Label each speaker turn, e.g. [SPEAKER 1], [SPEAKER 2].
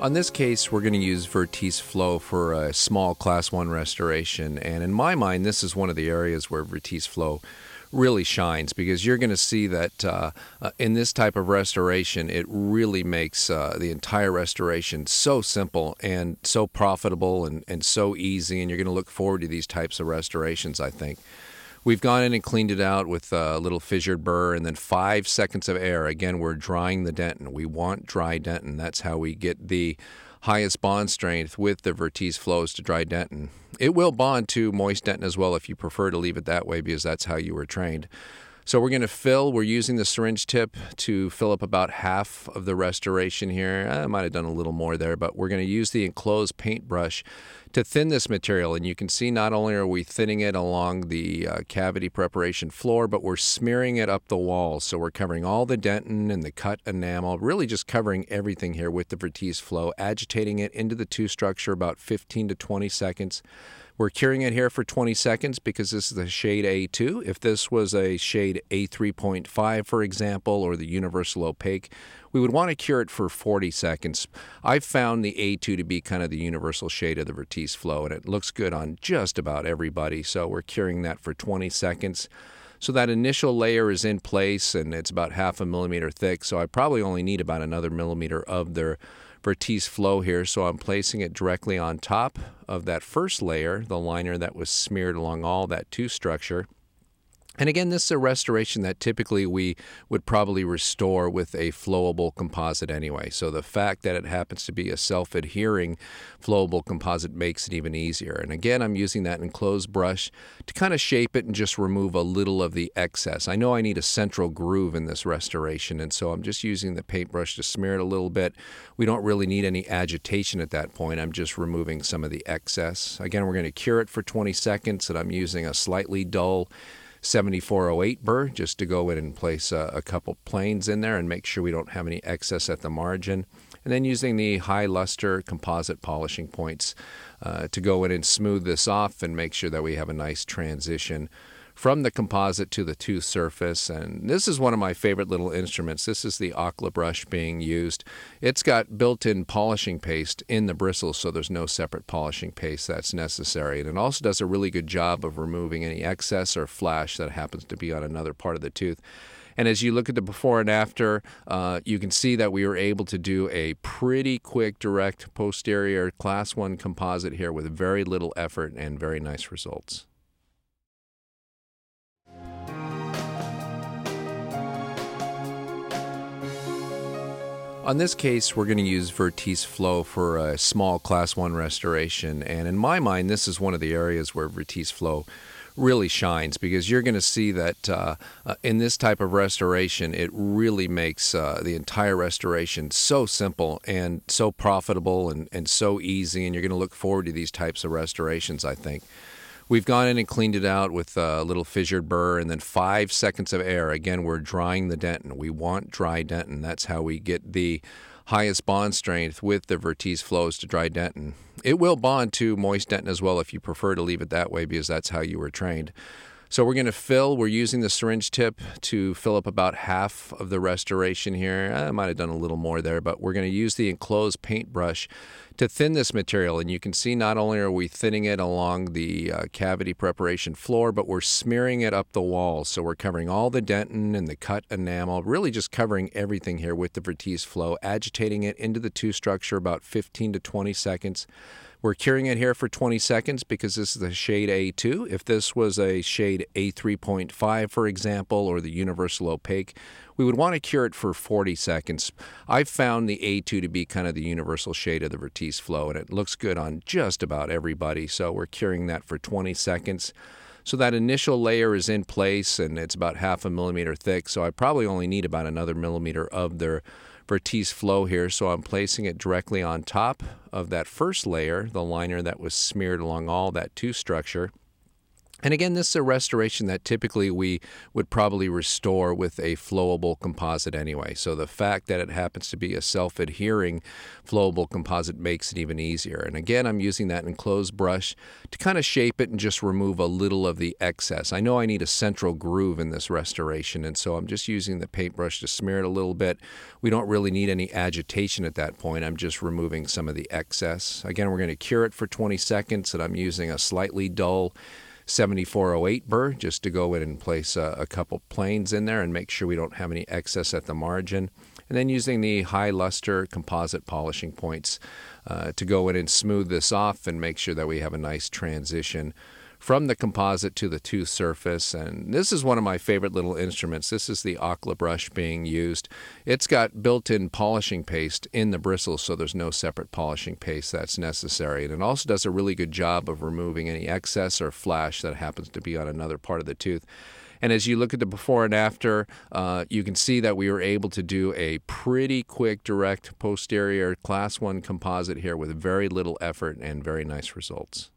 [SPEAKER 1] On this case, we're going to use Vertise Flow for a small Class 1 restoration. And in my mind, this is one of the areas where Vertise Flow really shines because you're going to see that uh, uh, in this type of restoration, it really makes uh, the entire restoration so simple and so profitable and, and so easy. And you're going to look forward to these types of restorations, I think. We've gone in and cleaned it out with a little fissured burr and then five seconds of air. Again, we're drying the dentin. We want dry dentin. That's how we get the highest bond strength with the Vertise flows to dry dentin. It will bond to moist dentin as well if you prefer to leave it that way because that's how you were trained. So we're going to fill, we're using the syringe tip to fill up about half of the restoration here. I might have done a little more there, but we're going to use the enclosed paintbrush to thin this material. And you can see not only are we thinning it along the uh, cavity preparation floor, but we're smearing it up the walls. So we're covering all the dentin and the cut enamel, really just covering everything here with the Vertise flow, agitating it into the tooth structure about 15 to 20 seconds. We're curing it here for 20 seconds because this is the shade A2. If this was a shade A3.5, for example, or the universal opaque, we would want to cure it for 40 seconds. I've found the A2 to be kind of the universal shade of the Vertise flow, and it looks good on just about everybody. So we're curing that for 20 seconds. So that initial layer is in place and it's about half a millimeter thick. So I probably only need about another millimeter of their Vertise flow here. So I'm placing it directly on top of that first layer, the liner that was smeared along all that tooth structure. And again, this is a restoration that typically we would probably restore with a flowable composite anyway. So the fact that it happens to be a self adhering flowable composite makes it even easier. And again, I'm using that enclosed brush to kind of shape it and just remove a little of the excess. I know I need a central groove in this restoration, and so I'm just using the paintbrush to smear it a little bit. We don't really need any agitation at that point. I'm just removing some of the excess. Again, we're going to cure it for 20 seconds, and I'm using a slightly dull 7408 burr just to go in and place a, a couple planes in there and make sure we don't have any excess at the margin. And then using the high luster composite polishing points uh, to go in and smooth this off and make sure that we have a nice transition from the composite to the tooth surface. And this is one of my favorite little instruments. This is the OccluBrush being used. It's got built in polishing paste in the bristles, so there's no separate polishing paste that's necessary. And it also does a really good job of removing any excess or flash that happens to be on another part of the tooth. And as you look at the before and after, uh, you can see that we were able to do a pretty quick direct posterior class one composite here with very little effort and very nice results. On this case, we're going to use Vertise Flow for a small Class 1 restoration. And in my mind, this is one of the areas where Vertise Flow really shines because you're going to see that uh, uh, in this type of restoration, it really makes uh, the entire restoration so simple and so profitable and, and so easy. And you're going to look forward to these types of restorations, I think. We've gone in and cleaned it out with a little fissured burr and then five seconds of air. Again, we're drying the dentin. We want dry dentin. That's how we get the highest bond strength with the Vertise flows to dry dentin. It will bond to moist dentin as well if you prefer to leave it that way because that's how you were trained. So we're going to fill, we're using the syringe tip to fill up about half of the restoration here. I might have done a little more there, but we're going to use the enclosed paintbrush to thin this material. And you can see not only are we thinning it along the uh, cavity preparation floor, but we're smearing it up the walls. So we're covering all the dentin and the cut enamel, really just covering everything here with the Vertise flow, agitating it into the tooth structure about 15 to 20 seconds. We're curing it here for 20 seconds because this is the shade A2. If this was a shade A3.5, for example, or the universal opaque, we would want to cure it for 40 seconds. I've found the A2 to be kind of the universal shade of the Vertise flow, and it looks good on just about everybody. So we're curing that for 20 seconds. So that initial layer is in place and it's about half a millimeter thick. So I probably only need about another millimeter of their Vertise flow here. So I'm placing it directly on top of that first layer, the liner that was smeared along all that tooth structure. And again, this is a restoration that typically we would probably restore with a flowable composite anyway. So the fact that it happens to be a self adhering flowable composite makes it even easier. And again, I'm using that enclosed brush to kind of shape it and just remove a little of the excess. I know I need a central groove in this restoration, and so I'm just using the paintbrush to smear it a little bit. We don't really need any agitation at that point. I'm just removing some of the excess. Again, we're going to cure it for 20 seconds, and I'm using a slightly dull 7408 burr just to go in and place a, a couple planes in there and make sure we don't have any excess at the margin. And then using the high luster composite polishing points uh, to go in and smooth this off and make sure that we have a nice transition from the composite to the tooth surface. And this is one of my favorite little instruments. This is the OccluBrush being used. It's got built in polishing paste in the bristles, so there's no separate polishing paste that's necessary. And it also does a really good job of removing any excess or flash that happens to be on another part of the tooth. And as you look at the before and after, uh, you can see that we were able to do a pretty quick, direct posterior class one composite here with very little effort and very nice results.